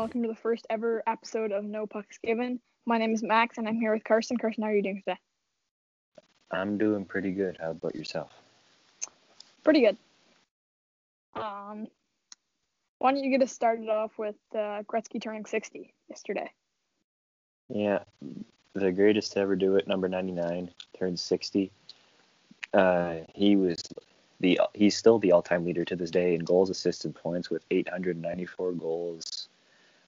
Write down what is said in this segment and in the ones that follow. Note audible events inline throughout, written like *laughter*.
Welcome to the first ever episode of No Pucks Given. My name is Max and I'm here with Carson. Carson, how are you doing today? I'm doing pretty good. How about yourself? Pretty good. Um, why don't you get us started off with uh, Gretzky turning 60 yesterday? Yeah, the greatest to ever do it, number 99, turned 60. Uh, he was the he's still the all-time leader to this day in goals, assists, and points with 894 goals,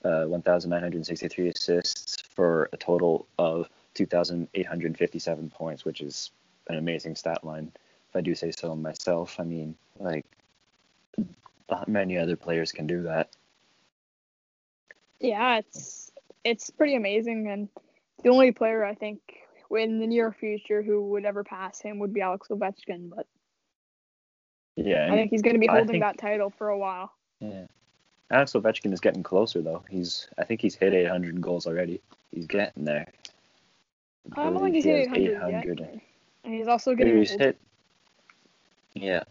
uh, 1,963 assists for a total of 2,857 points, which is an amazing stat line. If I do say so myself, I mean, like, not many other players can do that. Yeah, it's it's pretty amazing, and the only player I think in the near future who would ever pass him would be Alex Ovechkin, but Yeah, I think he's going to be holding think- that title for a while. Yeah. Alex Ovechkin is getting closer though. He's I think he's hit 800 goals already. He's getting there. I don't think he's he hit has 800, yet. And he's also getting he's hit. Yeah.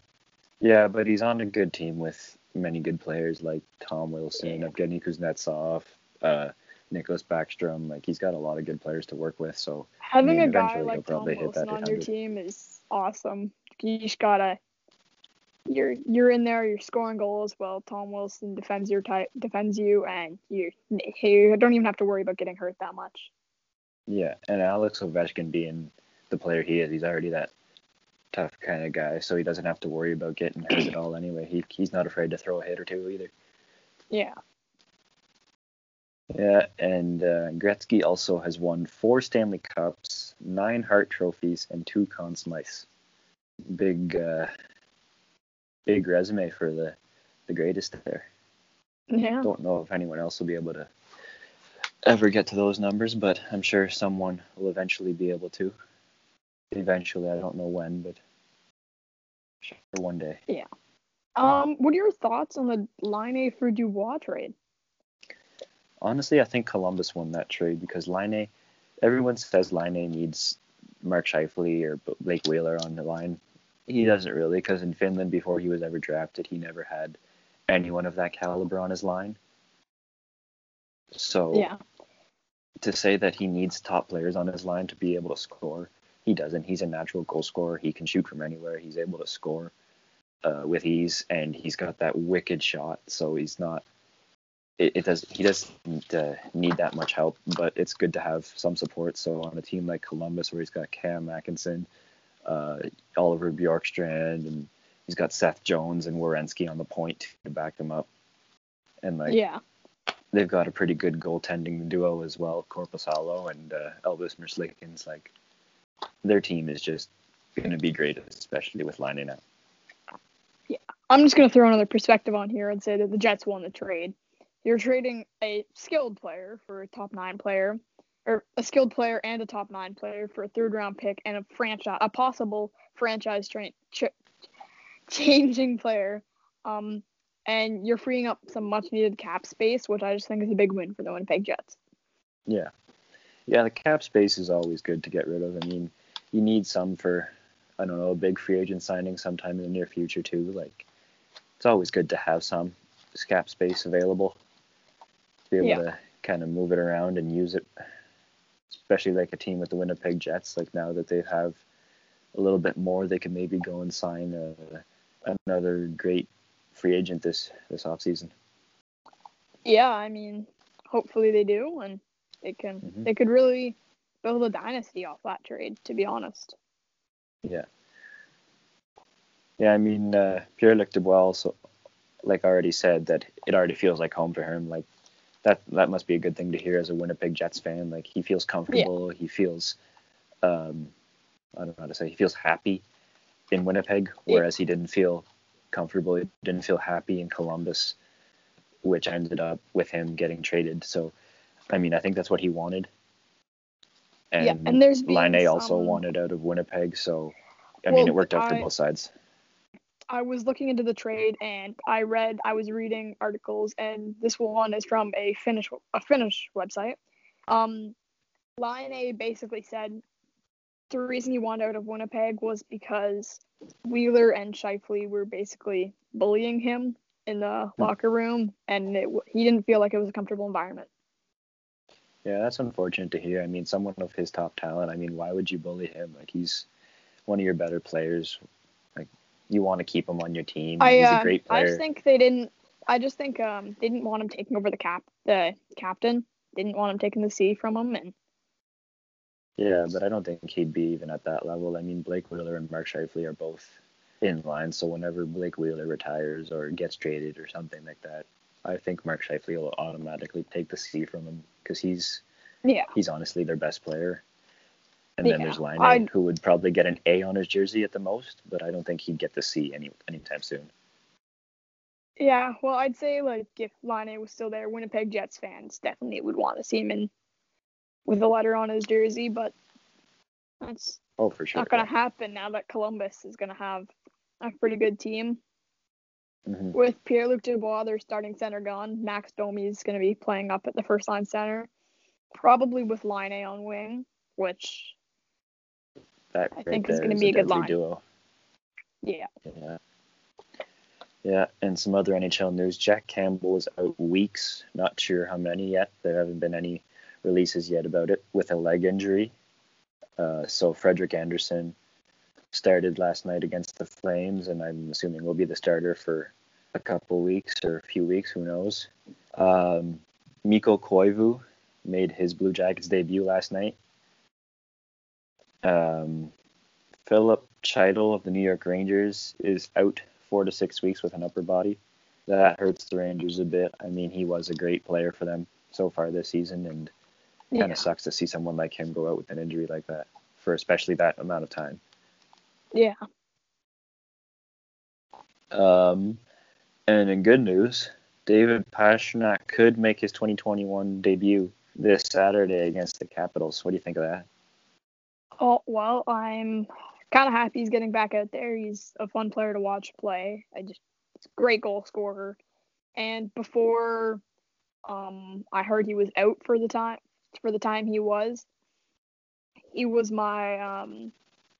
Yeah, but he's on a good team with many good players like Tom Wilson, Yeah. Evgeny Kuznetsov, uh, Nicholas Backstrom. Like he's got a lot of good players to work with. So Having mean, a guy eventually he'll like Tom probably hit Wilson on your team is awesome. You just gotta you're you're in there, you're scoring goals. Well, Tom Wilson defends your type, defends you, and you you don't even have to worry about getting hurt that much. yeah, and Alex Ovechkin being the player he is, he's already that tough kind of guy. So he doesn't have to worry about getting hurt at all anyway. He he's not afraid to throw a hit or two either. Yeah, Yeah, and uh, Gretzky also has won four Stanley Cups, nine Hart trophies, and two Conn Smythes. Big, uh, big resume for the the greatest there. yeah. Don't know if anyone else will be able to ever get to those numbers, but I'm sure someone will eventually be able to. Eventually, I don't know when, but sure one day. Yeah. Um, what are your thoughts on the Laine for Dubois trade? Honestly, I think Columbus won that trade because Laine, everyone says Laine needs Mark Scheifele or Blake Wheeler on the line. He doesn't really because in Finland, before he was ever drafted, he never had anyone of that caliber on his line. So Yeah, to say that he needs top players on his line to be able to score, he doesn't. He's a natural goal scorer. He can shoot from anywhere. He's able to score uh, with ease, and he's got that wicked shot. So he's not. It, it does. He doesn't uh, need that much help, but it's good to have some support. So on a team like Columbus, where he's got Cam Atkinson, uh, Oliver Bjorkstrand, and he's got Seth Jones and Werenski on the point to back him up, and like yeah, they've got a pretty good goaltending duo as well, Corpus Korpisalo and uh, Elvis Merzlikins. Like their team is just going to be great, especially with lining up. Yeah, I'm just gonna throw another perspective on here and say that the Jets won the trade. You're trading a skilled player for a top nine player, or a skilled player and a top nine player for a third round pick and a franchise, a possible franchise tra- ch- changing player. Um, and you're freeing up some much needed cap space, which I just think is a big win for the Winnipeg Jets. Yeah, yeah. The cap space is always good to get rid of. I mean, you need some for I don't know a big free agent signing sometime in the near future too. Like it's always good to have some cap space available to be able Yeah. to kind of move it around and use it. Especially like a team with the Winnipeg Jets. Like now that they have a little bit more, they can maybe go and sign a, another great free agent this this off season. Yeah, I mean, hopefully they do, and they can. Mhm. They could really build a dynasty off that trade. To be honest. Yeah. Yeah, I mean, uh, Pierre Luc Dubois also, like I already said, that it already feels like home for him. Like that, that must be a good thing to hear as a Winnipeg Jets fan. Like he feels comfortable. He feels, um, I don't know how to say. He feels happy in Winnipeg, Yeah. whereas he didn't feel comfortable. He didn't feel happy in Columbus, which ended up with him getting traded. So, I mean, I think that's what he wanted. And, Yeah, and there's been also wanted out of Winnipeg, so I Well, mean, it worked out for both sides. I was looking into the trade and I read I was reading articles and this one is from a Finnish a Finnish website. Um Laine basically said the reason he wanted out of Winnipeg was because Wheeler and Scheifele were basically bullying him in the locker room, and it, he didn't feel like it was a comfortable environment. Yeah, that's unfortunate to hear. I mean, someone of his top talent. I mean, why would you bully him? Like he's one of your better players. You want to keep him on your team. I, he's a great I just think they didn't. I just think um they didn't want him taking over the cap the captain. Didn't want him taking the C from him, and Yeah, but I don't think he'd be even at that level. I mean, Blake Wheeler and Mark Scheifele are both in line. So whenever Blake Wheeler retires or gets traded or something like that, I think Mark Scheifele will automatically take the C from him because he's yeah, he's honestly their best player. And then Yeah, there's Laine I'd- who would probably get an A on his jersey at the most, but I don't think he'd get the C any anytime soon. yeah. Well, I'd say like if Laine was still there, Winnipeg Jets fans definitely would want to see him in with a letter on his jersey, but that's Oh, for sure. not gonna happen now that Columbus is gonna have a pretty good team. hmm With Pierre Luc Dubois, their starting center gone. Max Domi is going to be playing up at the first line center, probably with Laine on wing, which That I right think it's gonna be a good line. duo. yeah, Yeah. Yeah, and some other NHL news. Jack Campbell is out weeks. Not sure how many yet. There haven't been any releases yet about it with a leg injury. Uh, so Frederik Andersen started last night against the Flames, and I'm assuming will be the starter for a couple weeks or a few weeks. Who knows? Um, Mikko Koivu made his Blue Jackets debut last night. Um, Filip Chytil of the New York Rangers is out four to six weeks with an upper body. That hurts the Rangers a bit. I mean, he was a great player for them so far this season, and kind of sucks to see someone like him go out with an injury like that for especially that amount of time. yeah. Um, and in good news, David Pastrnak could make his 2021 debut this Saturday against the Capitals. What do you think of that? Oh well, I'm kind of happy he's getting back out there. He's a fun player to watch play. I just he's a great goal scorer. And before um I heard he was out for the time for the time he was, he was my um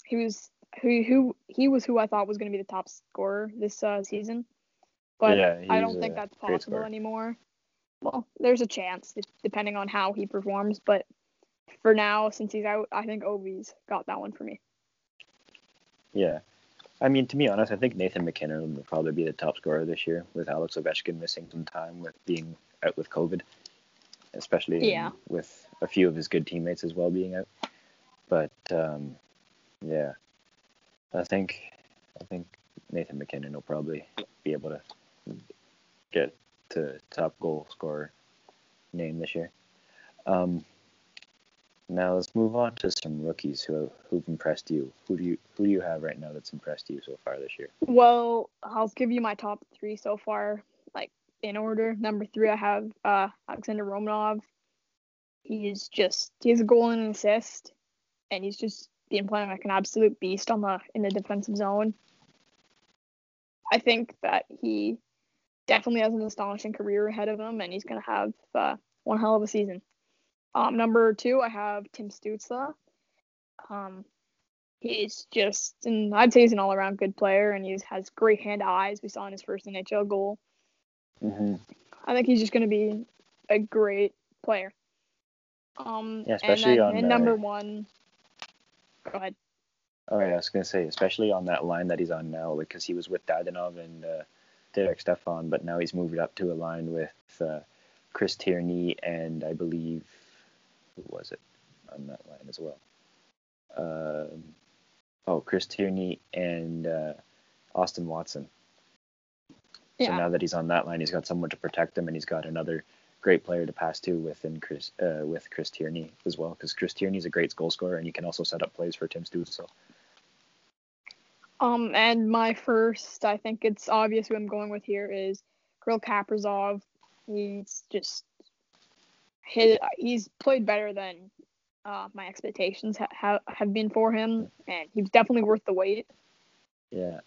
he was who who he was who I thought was going to be the top scorer this uh, season. But Yeah, I don't think that's possible anymore. Well, there's a chance depending on how he performs, but for now, since he's out, I think Ovi's got that one for me. Yeah. I mean, to be honest, I think Nathan MacKinnon will probably be the top scorer this year with Alex Ovechkin missing some time with being out with COVID, especially in- Yeah. with a few of his good teammates as well being out. But um, yeah, I think I think Nathan MacKinnon will probably be able to get to top goal scorer name this year. Um, now let's move on to some rookies who who've impressed you. Who do you who do you have right now that's impressed you so far this year? Well, I'll give you my top three so far, like in order. Number three, I have uh, Alexander Romanov. He's just he has a goal and an assist, and he's just been playing like an absolute beast on the in the defensive zone. I think that he definitely has an astonishing career ahead of him, and he's gonna have uh, one hell of a season. Um, number two, I have Tim Stützle. Um, he's just, and I'd say he's an all-around good player, and he has great hand-eyes. We saw in his first NHL goal. Mm-hmm. I think he's just going to be a great player. Um, Yeah, especially and then on, in number one. Go ahead. Oh yeah, I was gonna say, especially on that line that he's on now, because he was with Dadonov and uh, Derek Stepan, but now he's moved up to a line with uh, Chris Tierney and I believe who was it on that line as well? Um, oh, Chris Tierney and uh, Austin Watson. So Yeah. now that he's on that line, he's got someone to protect him, and he's got another great player to pass to within Chris uh, with Chris Tierney as well, because Chris Tierney's a great goal scorer, and he can also set up plays for Tim Stützle. Um, and my first, I think it's obvious who I'm going with here is Kirill Kaprizov. He's just his, he's played better than uh, my expectations ha- ha- have been for him, and he's definitely worth the wait. Yeah.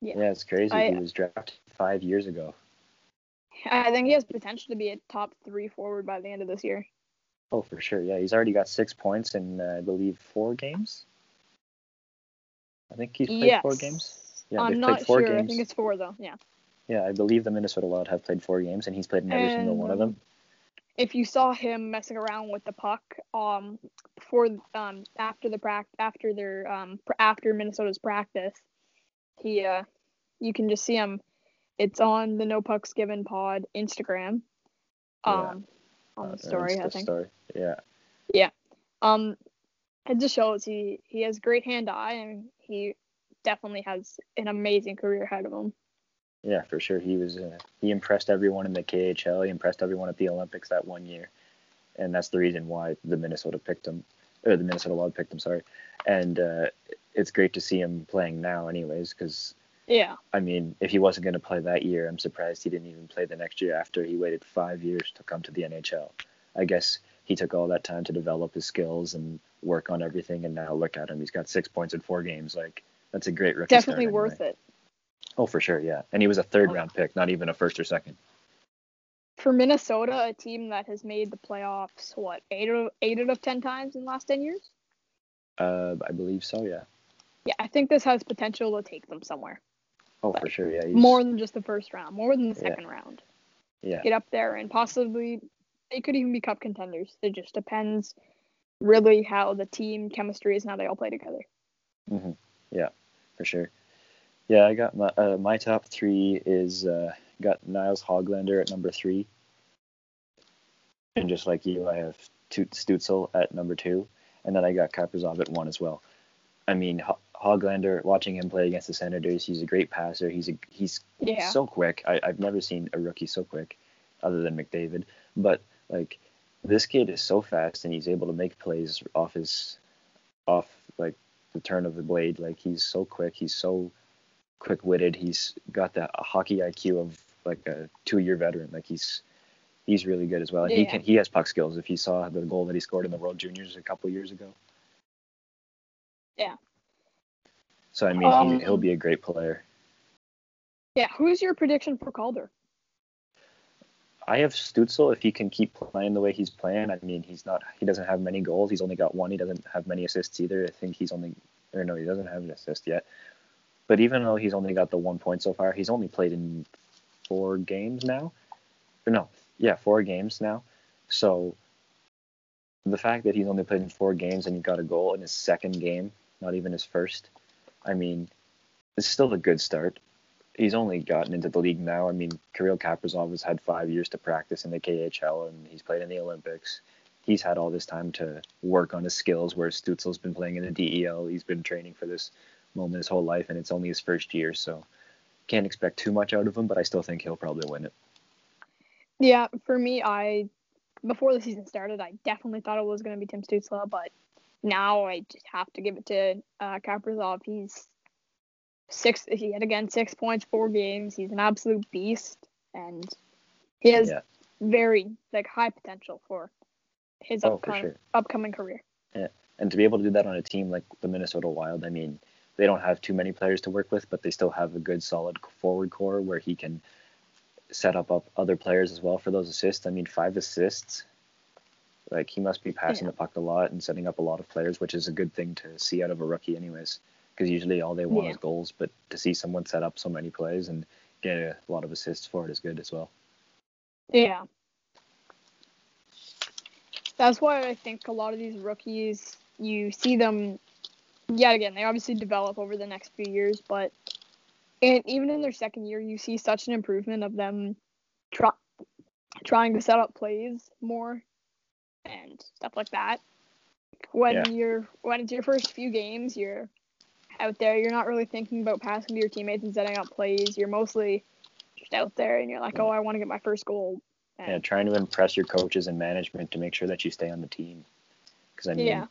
Yeah. Yeah, it's crazy. I- he was drafted five years ago. I think he has potential to be a top three forward by the end of this year. Oh, for sure. Yeah, he's already got six points in, uh, I believe, four games. I think he's played yes. four games. Yeah, I'm not sure. I think it's four though. Yeah. Yeah, I believe the Minnesota Wild have played four games, and he's played in every And, single one of them. If you saw him messing around with the puck, um, before um after the prac after their um after Minnesota's practice, he uh, you can just see him. It's on the No Pucks Given Pod Instagram. Yeah. Um, on Uh, the story, Insta I think. Story. Yeah. Um, it just shows he he has great hand eye and he definitely has an amazing career ahead of him. Yeah, for sure. He was uh, he impressed everyone in the KHL. He impressed everyone at the Olympics that one year, and that's the reason why the Minnesota picked him, or the Minnesota Wild picked him. Sorry, and uh, it's great to see him playing now, anyways. Because Yeah, I mean, if he wasn't going to play that year, I'm surprised he didn't even play the next year after he waited five years to come to the NHL. I guess he took all that time to develop his skills and work on everything, and now look at him. He's got six points in four games. Like that's a great rookie. definitely worth anyway. it. Oh, for sure, yeah. And he was a third Oh. round pick, not even a first or second. For Minnesota, a team that has made the playoffs, what eight out of eight out of ten times in the last ten years? Uh, I believe so, yeah. Yeah, I think this has potential to take them somewhere. Oh, for sure, yeah. He's, More than just the first round, more than the Yeah. second round. yeah, Get up there and possibly they could even be cup contenders. It just depends really how the team chemistry is and how they all play together. hmm yeah, for sure. Yeah, I got my uh, my top three is uh, got Nils Höglander at number three, and just like you, I have Stützle at number two, and then I got Kaprizov at one as well. I mean, Ho- Hoglander, watching him play against the Senators, he's a great passer. He's a he's Yeah. so quick. I, I've never seen a rookie so quick, other than McDavid. But like this kid is so fast, and he's able to make plays off his off like the turn of the blade. Like he's so quick. He's so quick witted. He's got that hockey IQ of like a two year veteran. Like he's he's really good as well. And he Yeah. can he has puck skills. If you saw the goal that he scored in the World Juniors a couple years ago. Yeah. So I mean, Um, he, he'll be a great player. Yeah, who's your prediction for Calder? I have Stützle if he can keep playing the way he's playing. I mean, he's not he doesn't have many goals. He's only got one. He doesn't have many assists either. I think he's only or no, he doesn't have an assist yet. But even though he's only got the one point so far, he's only played in four games now. Or no, yeah, four games now. So the fact that he's only played in four games and he got a goal in his second game, not even his first, I mean, it's still a good start he's only gotten into the league now. I mean, Kirill Kaprizov has had five years to practice in the KHL, and he's played in the Olympics. He's had all this time to work on his skills, where Stützle's been playing in the DEL. He's been training for this moment his whole life, and it's only his first year, so can't expect too much out of him. But I still think he'll probably win it. Yeah, for me, I before the season started, I definitely thought it was going to be Tim Stützle, but now I just have to give it to uh, Kaprizov. He's six. He had again six points, four games. He's an absolute beast, and he has Yeah. very like high potential for his Oh, for sure. upcoming career. And to be able to do that on a team like the Minnesota Wild, I mean, they don't have too many players to work with, but they still have a good, solid forward core where he can set up, up other players as well for those assists. I mean, five assists. Like he must be passing Yeah. the puck a lot and setting up a lot of players, which is a good thing to see out of a rookie, anyways. Because usually all they want Yeah. is goals, but to see someone set up so many plays and get a lot of assists for it is good as well. Yeah. That's why I think a lot of these rookies, you see them, yet again, they obviously develop over the next few years, but and even in their second year, you see such an improvement of them try, trying to set up plays more and stuff like that. When Yeah. you're when it's your first few games, you're out there, you're not really thinking about passing to your teammates and setting up plays. You're mostly just out there and you're like, oh, I want to get my first goal. Yeah, trying to impress your coaches and management to make sure that you stay on the team. Because I mean, Yeah.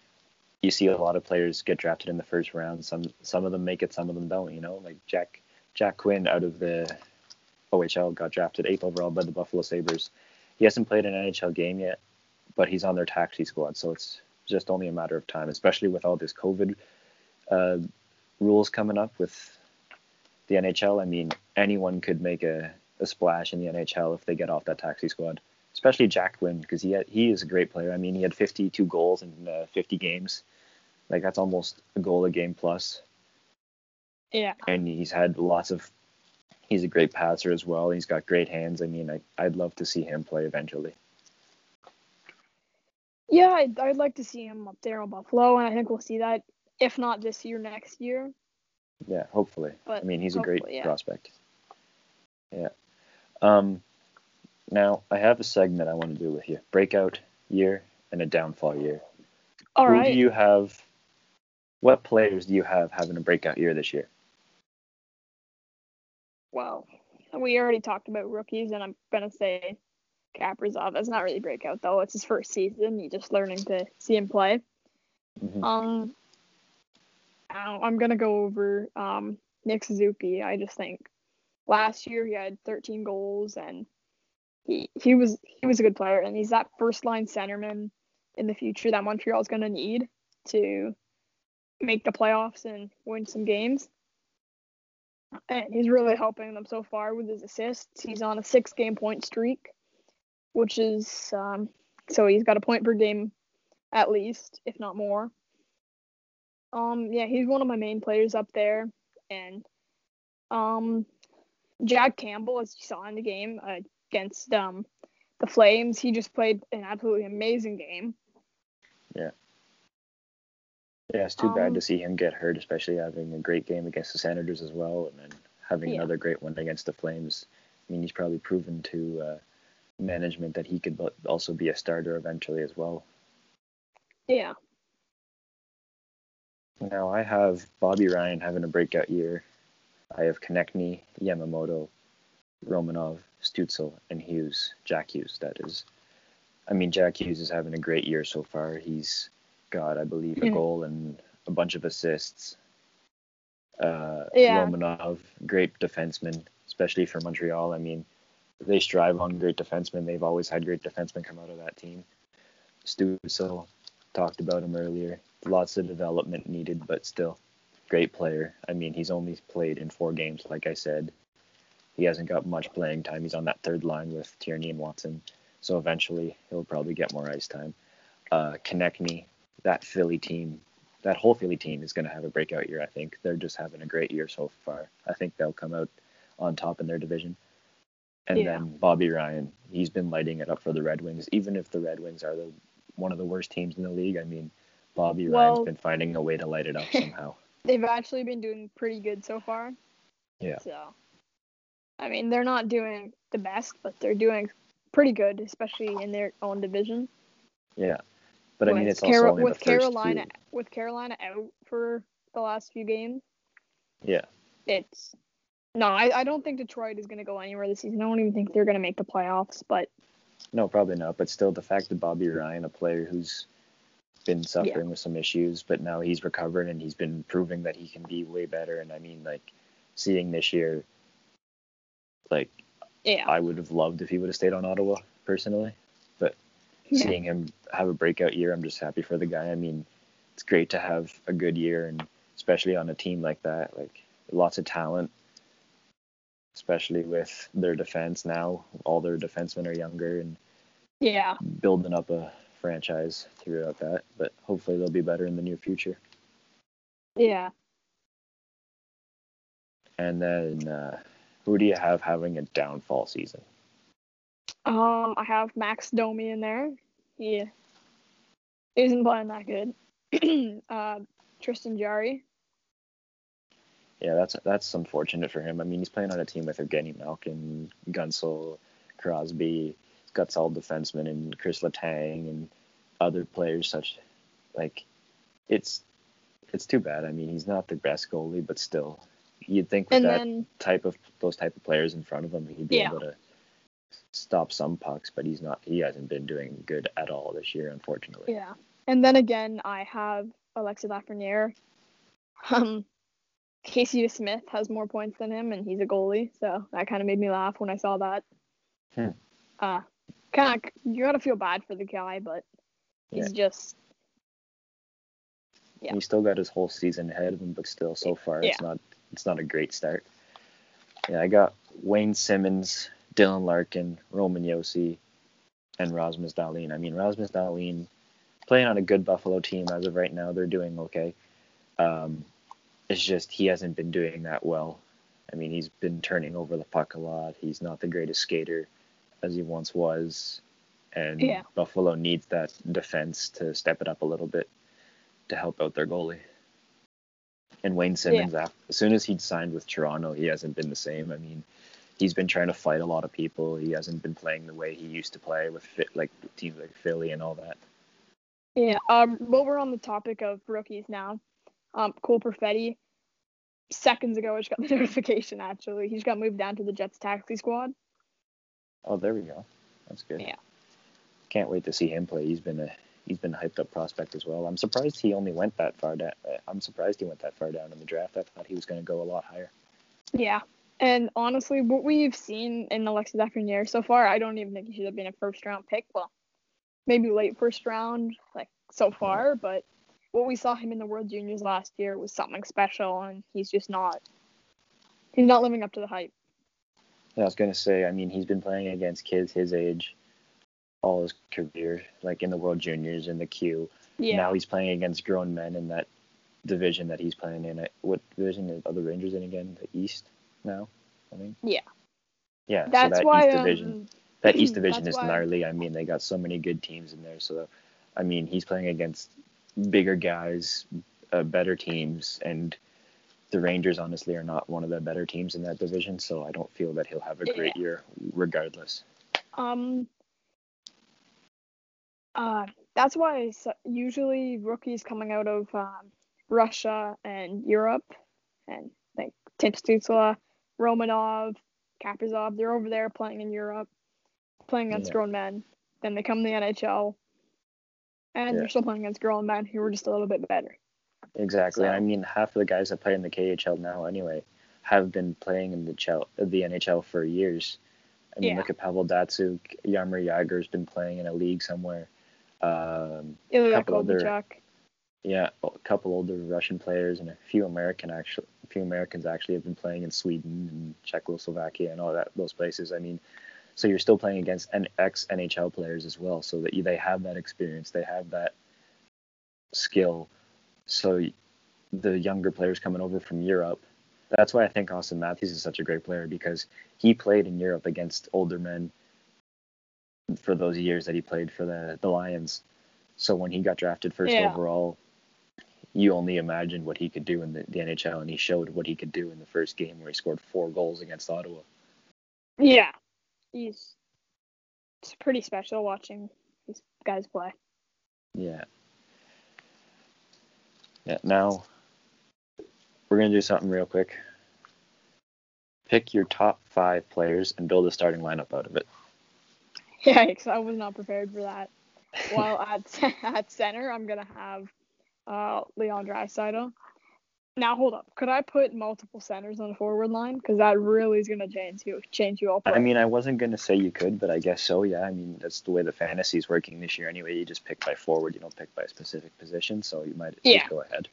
You see a lot of players get drafted in the first round. Some some of them make it, some of them don't. You know, like Jack Jack Quinn out of the OHL got drafted eighth overall by the Buffalo Sabres. He hasn't played an NHL game yet, but he's on their taxi squad, so it's just only a matter of time. Especially with all this COVID uh, rules coming up with the NHL. I mean, anyone could make a, a splash in the NHL if they get off that taxi squad. Especially Jack Quinn, because he had, he is a great player. I mean, he had 52 goals in uh, 50 games. Like that's almost a goal a game plus Yeah. and he's had lots of he's a great passer as well. He's got great hands. I mean, I, I'd love to see him play eventually. Yeah, I'd, I'd like to see him up there on Buffalo, and I think we'll see that, if not this year, next year. Yeah, hopefully. But I mean, he's a great yeah. prospect. Yeah. Um, now I have a segment I want to do with you: breakout year and a downfall year. All Who right. do you have? What players do you have having a breakout year this year? Well, we already talked about rookies, and I'm gonna say Kaprizov. That's not really breakout though. It's his first season. You're just learning to see him play. Mhm. Um, I'm gonna go over um Nick Suzuki. I just think last year he had 13 goals, and he he was he was a good player, and he's that first line centerman in the future that Montreal's gonna need to make the playoffs and win some games. And he's really helping them so far with his assists. He's on a six game point streak, which is um, so he's got a point per game at least, if not more. Um, yeah, he's one of my main players up there, and um, Jack Campbell, as you saw in the game uh, against um the Flames, he just played an absolutely amazing game. Yeah, Yeah, it's too bad Um, to see him get hurt, especially having a great game against the Senators as well, and then having Yeah. another great one against the Flames. I mean, he's probably proven to uh, management that he could also be a starter eventually as well. Yeah, Now I have Bobby Ryan having a breakout year. I have Konecny, Yamamoto, Romanov, Stützle, and Hughes. Jack Hughes, that is. I mean, Jack Hughes is having a great year so far. He's got, I believe, a Mhm. goal and a bunch of assists. Uh, Yeah. Romanov, great defenseman, especially for Montreal. I mean, they strive on great defensemen. They've always had great defensemen come out of that team. Stützle, talked about him earlier. Lots of development needed, but still, great player. I mean, he's only played in four games, like I said. He hasn't got much playing time. He's on that third line with Tierney and Watson, so eventually he'll probably get more ice time. Uh, Konecny, that Philly team, that whole Philly team is going to have a breakout year. I think they're just having a great year so far. I think they'll come out on top in their division. And Yeah. then Bobby Ryan, he's been lighting it up for the Red Wings. Even if the Red Wings are the one of the worst teams in the league, I mean, Bobby Well- Ryan's been finding a way to light it up *laughs* somehow. they've actually been doing pretty good so far. Yeah. So, I mean, they're not doing the best, but they're doing pretty good, especially in their own division. Yeah, but I mean, With it's also only with Carolina with Carolina out for the last few games. Yeah. It's no, I, I don't think Detroit is going to go anywhere this season. I don't even think they're going to make the playoffs. But No, probably not. But still, the fact that Bobby Ryan, a player who's been suffering with some issues, but now he's recovered and he's been proving that he can be way better. And I mean, like, seeing this year, like, yeah, I would have loved if he would have stayed on Ottawa personally. But Yeah. seeing him have a breakout year, I'm just happy for the guy. I mean, it's great to have a good year, and especially on a team like that, like lots of talent, especially with their defense now. All their defensemen are younger and yeah, building up a franchise throughout that. But hopefully they'll be better in the near future. yeah. And then, uh, who do you have having a downfall season? Um, I have Max Domi in there. He isn't playing that good. *clears throat* uh, Tristan Jarry. Yeah, that's that's unfortunate for him. I mean, he's playing on a team with Evgeny Malkin, Guentzel, Crosby, he's got solid defensemen, and Chris Letang, and other players such like it's it's too bad. I mean, he's not the best goalie, but still, you'd think with And that then type of those type of players in front of him, he'd be Yeah. able to stop some pucks. But he's not. He hasn't been doing good at all this year, unfortunately. yeah, and then again I have Alexis Lafreniere. Um, Casey Smith has more points than him, and he's a goalie, so that kind of made me laugh when I saw that. Hmm. Uh, kind of you gotta feel bad for the guy, but he's just Yeah. He's still got his whole season ahead of him, but still, so far, it's not it's not a great start. Yeah, I got Wayne Simmonds, Dylan Larkin, Roman Josi, and Rasmus Dahlin. I mean, Rasmus Dahlin playing on a good Buffalo team as of right now. They're doing okay. Um, it's just he hasn't been doing that well, I mean, he's been turning over the puck a lot. He's not the greatest skater as he once was, and Yeah. Buffalo needs that defense to step it up a little bit to help out their goalie. And Wayne Simmonds, af as soon as he'd signed with Toronto, he hasn't been the same. I mean, he's been trying to fight a lot of people. He hasn't been playing the way he used to play with fit, like teams like Philly and all that. Yeah. Um. While we're on the topic of rookies now, um, Cole Perfetti, seconds ago, I just got the *laughs* notification. Actually, he just got moved down to the Jets taxi squad. Oh, there we go. That's good. Yeah. Can't wait to see him play. He's been a he's been a hyped up prospect as well. I'm surprised he only went that far down. I'm surprised he went that far down in the draft. I thought he was going to go a lot higher. Yeah. And honestly, what we've seen in Alexis Lafreniere so far, I don't even think he should have been a first round pick. Well, maybe late first round, like so mm-hmm. far, but what we saw him in the World Juniors last year was something special, and he's just not. He's not living up to the hype. Yeah, I was going to say. I mean, he's been playing against kids his age all his career, like in the World Juniors in the Q. Yeah. Now he's playing against grown men in that division that he's playing in. What division are the Rangers in again? The East now, I think. Yeah. Yeah. That's so that why East division. um, that East *clears throat* Division is why- gnarly. I mean, they got so many good teams in there. So, I mean, he's playing against bigger guys, uh, better teams, and the Rangers honestly are not one of the better teams in that division. So, I don't feel that he'll have a great year regardless. Um. Uh, that's why usually rookies coming out of um, Russia and Europe, and like Tim Stützle, Romanov, Kaprizov, they're over there playing in Europe, playing against Yeah. grown men. Then they come to the NHL, and Yeah. they're still playing against grown men who are just a little bit better. Exactly. So- I mean, half of the guys that play in the KHL now, anyway, have been playing in the the NHL for years. I mean, Yeah. look at Pavel Datsyuk. Jaromir Jagr's been playing in a league somewhere. Um, Ilya Couple yeah, a couple older Russian players and a few American actually, a few Americans actually have been playing in Sweden and Czechoslovakia and all that those places. I mean, so you're still playing against an ex NHL players as well, so that you, they have that experience, they have that skill. So the younger players coming over from Europe, that's why I think Auston Matthews is such a great player because he played in Europe against older men for those years that he played for the the Lions. So when he got drafted first Yeah. overall, you only imagined what he could do in the, the NHL, and he showed what he could do in the first game where he scored four goals against Ottawa. Yeah, he's it's pretty special watching these guys play. Yeah. Yeah. Now we're gonna do something real quick. Pick your top five players and build a starting lineup out of it. *laughs* Yikes! I was not prepared for that. Well, *laughs* at *laughs* at center, I'm gonna have uh, Leon Draisaitl. Now hold up, could I put multiple centers on the forward line? Because that really is gonna change you change you all. I mean, I wasn't gonna say you could, but I guess so. Yeah. I mean, that's the way the fantasy is working this year. Anyway, you just pick by forward. You don't pick by a specific position. So you might Yeah. just go ahead.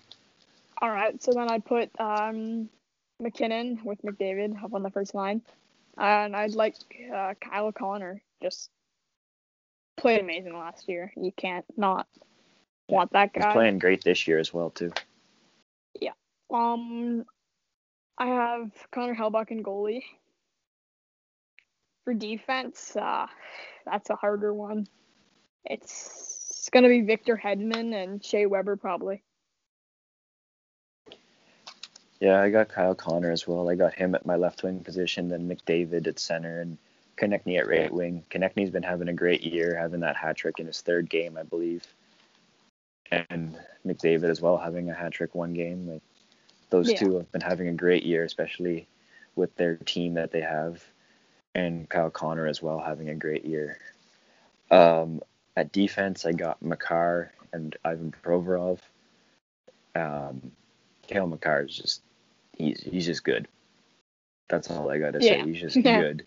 all right. So then I'd put um, MacKinnon with McDavid up on the first line, and I'd like uh, Kyle Connor. Just played amazing last year. You can't not want that guy. He's playing great this year as well too. Yeah. Um, I have Connor Hellebuyck in goalie. For defense, uh, that's a harder one. It's, it's gonna be Victor Hedman and Shea Weber probably. Yeah, I got Kyle Connor as well. I got him at my left wing position, then McDavid at center, and Konecny at right wing. Konecny's been having a great year, having that hat trick in his third game, I believe. And McDavid as well, having a hat trick one game. Like those Yeah. two have been having a great year, especially with their team that they have, and Kyle Connor as well having a great year. Um, at defense, I got Makar and Ivan Provorov. Um, Cale Makar is just he's he's just good. That's all I gotta say. He's just *laughs* Yeah. good.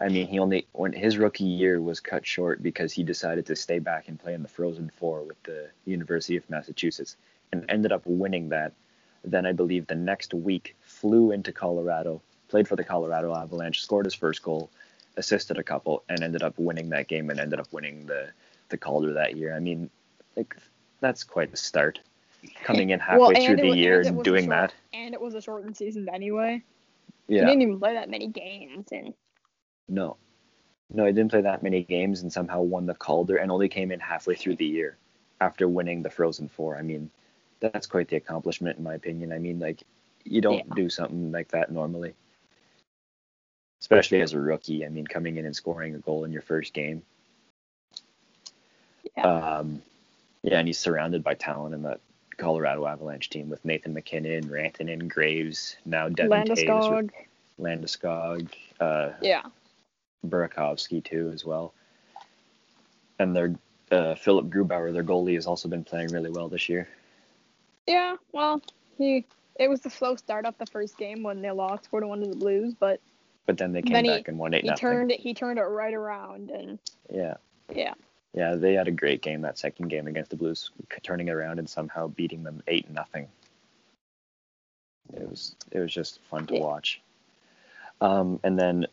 I mean, he only when his rookie year was cut short because he decided to stay back and play in the Frozen Four with the University of Massachusetts and ended up winning that. Then I believe the next week flew into Colorado, played for the Colorado Avalanche, scored his first goal, assisted a couple, and ended up winning that game and ended up winning the the Calder that year. I mean, like that's quite a start. Coming in halfway Well, through the wa- year and doing short- that. And it was a shortened season anyway. He Yeah. didn't even play that many games, and No. No, he didn't play that many games and somehow won the Calder and only came in halfway through the year after winning the Frozen Four. I mean, that's quite the accomplishment in my opinion. I mean, like you don't Yeah. do something like that normally. Especially as a rookie. I mean, coming in and scoring a goal in your first game. Yeah. Um yeah, and he's surrounded by talent in that Colorado Avalanche team with Nathan MacKinnon, Rantanen, Graves, now Devon Toews, Landeskog. Landeskog, uh, Yeah. Burakovsky too as well. And their uh, Philipp Grubauer, their goalie, has also been playing really well this year. Yeah, well, he it was the slow start up the first game when they lost four to one to the Blues, but But then they came Then he- back and won eight he nothing. turned it he turned it right around and Yeah, yeah. yeah, they had a great game that second game against the Blues, turning around and somehow beating them eight nothing. It was it was just fun to Yeah. watch. Um, and then,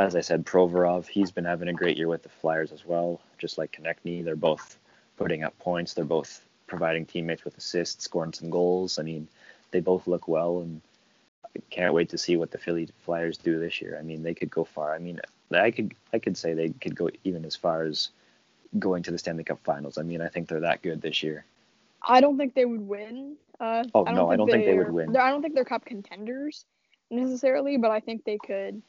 as I said, Provorov, he's been having a great year with the Flyers as well, just like Konecny. They're both putting up points. They're both providing teammates with assists, scoring some goals. I mean, they both look well, and I can't wait to see what the Philly Flyers do this year. I mean, they could go far. I mean, I could I could say they could go even as far as going to the Stanley Cup Finals. I mean, I think they're that good this year. I don't think they would win. Uh, Oh, no, I don't think they would win. I don't think they're cup contenders necessarily, but I think they could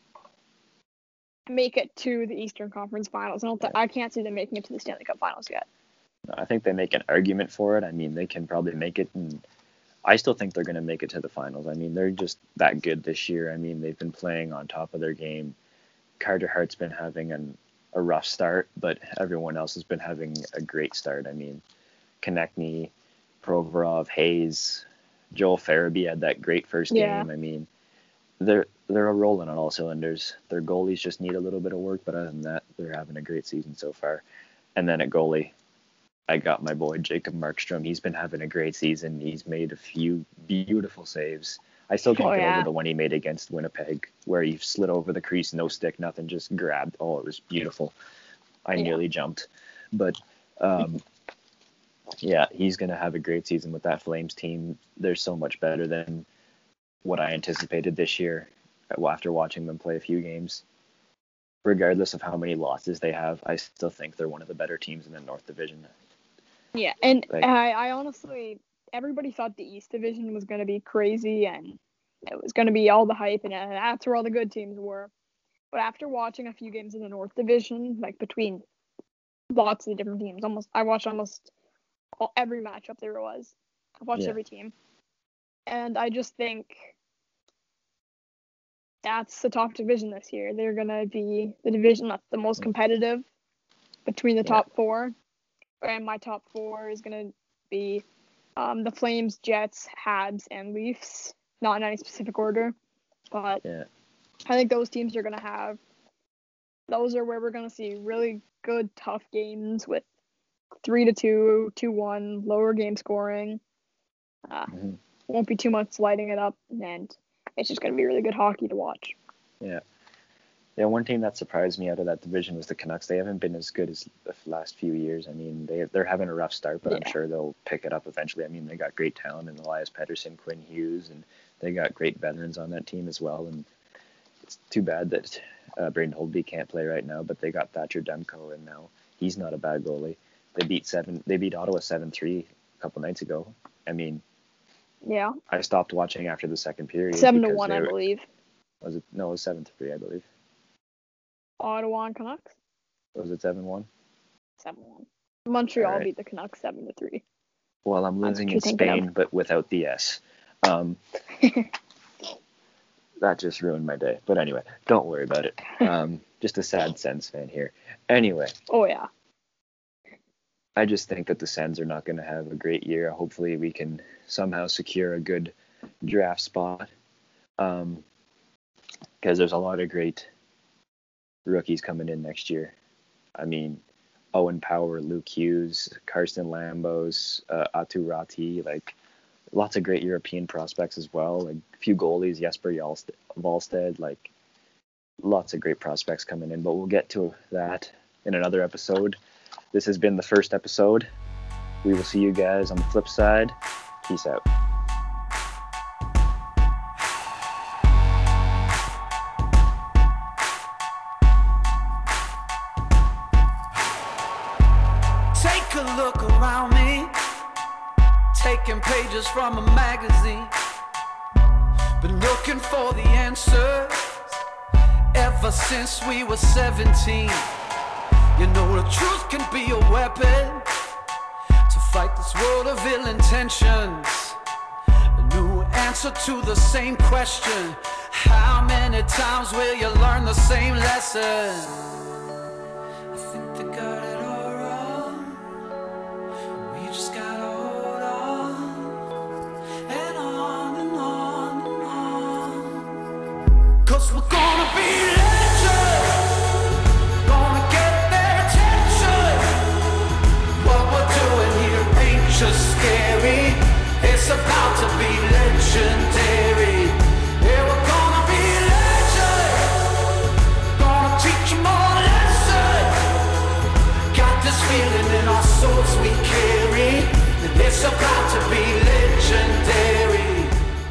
make it to the Eastern Conference Finals. I don't. Th- I can't see them making it to the Stanley Cup Finals yet. I think they make an argument for it. I mean, they can probably make it, and I still think they're going to make it to the finals. I mean, they're just that good this year. I mean, they've been playing on top of their game. Carter Hart's been having an, a rough start, but everyone else has been having a great start. I mean, Konecny, Provorov, Hayes, Joel Farabee had that great first Yeah. game. I mean, they're they're rolling on all cylinders. Their goalies just need a little bit of work, but other than that, they're having a great season so far. And then at goalie, I got my boy Jacob Markstrom. He's been having a great season. He's made a few beautiful saves. I still can't Oh, get yeah. over the one he made against Winnipeg, where he slid over the crease, no stick, nothing, just grabbed. Oh, it was beautiful. I Yeah. nearly jumped, but um, yeah, he's gonna have a great season with that Flames team. They're so much better than what I anticipated this year. uh, After watching them play a few games, regardless of how many losses they have, I still think they're one of the better teams in the North Division. Yeah, and Like- I, I honestly, everybody thought the East Division was going to be crazy and it was going to be all the hype, and that's where all the good teams were. But after watching a few games in the North Division, like between lots of different teams, almost I watched almost all, every matchup there was. I watched Yeah. every team, and I just think that's the top division this year. They're gonna be the division that's the most competitive between the Yeah. top four and my top four is gonna be um, the Flames, Jets, Habs, and Leafs. Not in any specific order, but Yeah. I think those teams are gonna have. Those are where we're gonna see really good, tough games with three to two, two one, lower game scoring. Uh, Mhm. Won't be too much lighting it up, and it's just gonna be really good hockey to watch. Yeah, Yeah, one team that surprised me out of that division was the Canucks. They haven't been as good as the last few years. I mean, they they're having a rough start, but I'm sure they'll pick it up eventually. I mean, they got great talent in Elias Pettersson, Quinn Hughes, and they got great veterans on that team as well. And it's too bad that uh, Braden Holtby can't play right now, but they got Thatcher Demko, and now he's not a bad goalie. They beat seven. They beat Ottawa seven three a couple nights ago. I mean, Yeah, I stopped watching after the second period. seven to one, I were- believe. Was it no? It was seven to three, I believe. Ottawa and Canucks Was it seven one? seven one. Montreal Alright. beat the Canucks seven to three. Well, I'm living in you're thinking of. Spain, but without the S. Um, *laughs* that just ruined my day. But anyway, don't worry about it. *laughs* Um, just a sad Sens fan here. Anyway, Oh yeah, I just think that the Sens are not going to have a great year. Hopefully, we can somehow secure a good draft spot. Um, because there's a lot of great rookies coming in next year. I mean, Owen Power, Luke Hughes, Carson Lambos, uh, Aatu Räty, like lots of great European prospects as well. Like a few goalies, Jesper Wallstedt, like lots of great prospects coming in. But we'll get to that in another episode. This has been the first episode. We will see you guys on the flip side. Peace out. Take a look around me, taking pages from a magazine. Been looking for the answers ever since we were 17. You know the truth can be a weapon to fight this world of ill intentions. A new answer to the same question. How many times will you learn the same lesson?